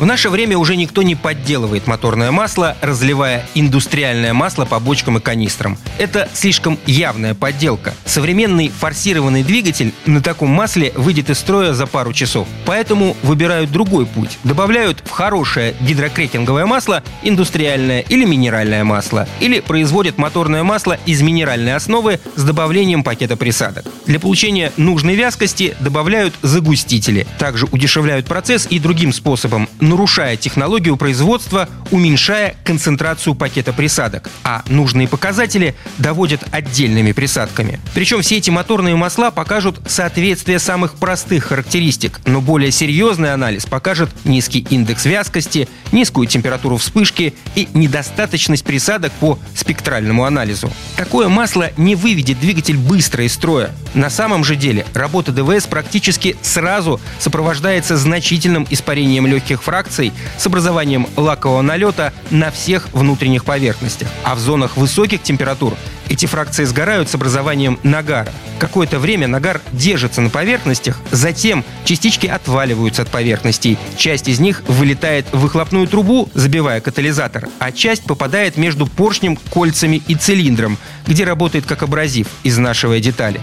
В наше время уже никто не подделывает моторное масло, разливая индустриальное масло по бочкам и канистрам. Это слишком явная подделка. Современный форсированный двигатель на таком масле выйдет из строя за пару часов. Поэтому выбирают другой путь. Добавляют в хорошее гидрокрекинговое масло индустриальное или минеральное масло. Или производят моторное масло из минеральной основы с добавлением пакета присадок. Для получения нужной вязкости добавляют загустители. Также удешевляют процесс и другим способом нарушая технологию производства, уменьшая концентрацию пакета присадок, а нужные показатели доводят отдельными присадками. Причем все эти моторные масла покажут соответствие самых простых характеристик, но более серьезный анализ покажет низкий индекс вязкости, низкую температуру вспышки и недостаточность присадок по спектральному анализу. Такое масло не выведет двигатель быстро из строя. На самом же деле работа ДВС практически сразу сопровождается значительным испарением легких фракций фракций с образованием лакового налета на всех внутренних поверхностях. А в зонах высоких температур эти фракции сгорают с образованием нагара. Какое-то время нагар держится на поверхностях, затем частички отваливаются от поверхностей. Часть из них вылетает в выхлопную трубу, забивая катализатор, а часть попадает между поршнем, кольцами и цилиндром, где работает как абразив, изнашивая детали.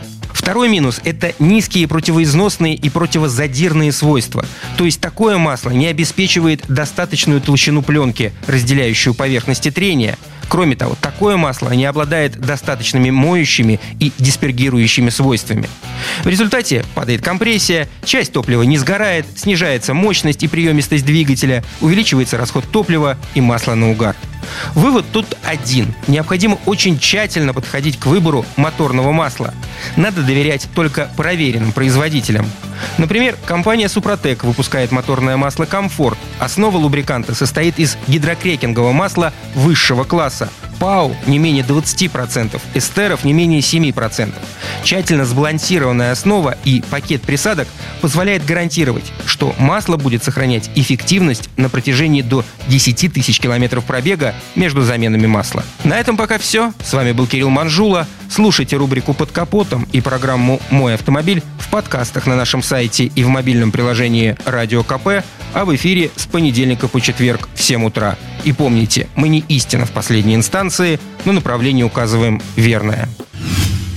Второй минус – это низкие противоизносные и противозадирные свойства. То есть такое масло не обеспечивает достаточную толщину пленки, разделяющую поверхности трения. Кроме того, такое масло не обладает достаточными моющими и диспергирующими свойствами. В результате падает компрессия, часть топлива не сгорает, снижается мощность и приемистость двигателя, увеличивается расход топлива и масла на угар. Вывод тут один. Необходимо очень тщательно подходить к выбору моторного масла. Надо доверять только проверенным производителям. Например, компания Супротек выпускает моторное масло «Комфорт». Основа лубриканта состоит из гидрокрекингового масла высшего класса – ПАУ не менее 20%, эстеров не менее 7%. Тщательно сбалансированная основа и пакет присадок позволяет гарантировать, что масло будет сохранять эффективность на протяжении до 10 тысяч километров пробега между заменами масла. На этом пока все. С вами был Кирилл Манжула. Слушайте рубрику «Под капотом» и программу «Мой автомобиль» в подкастах на нашем сайте и в мобильном приложении «Радио КП», а в эфире с понедельника по четверг в 7 утра. И помните, мы не истина в последней инстанции, но направление указываем верное.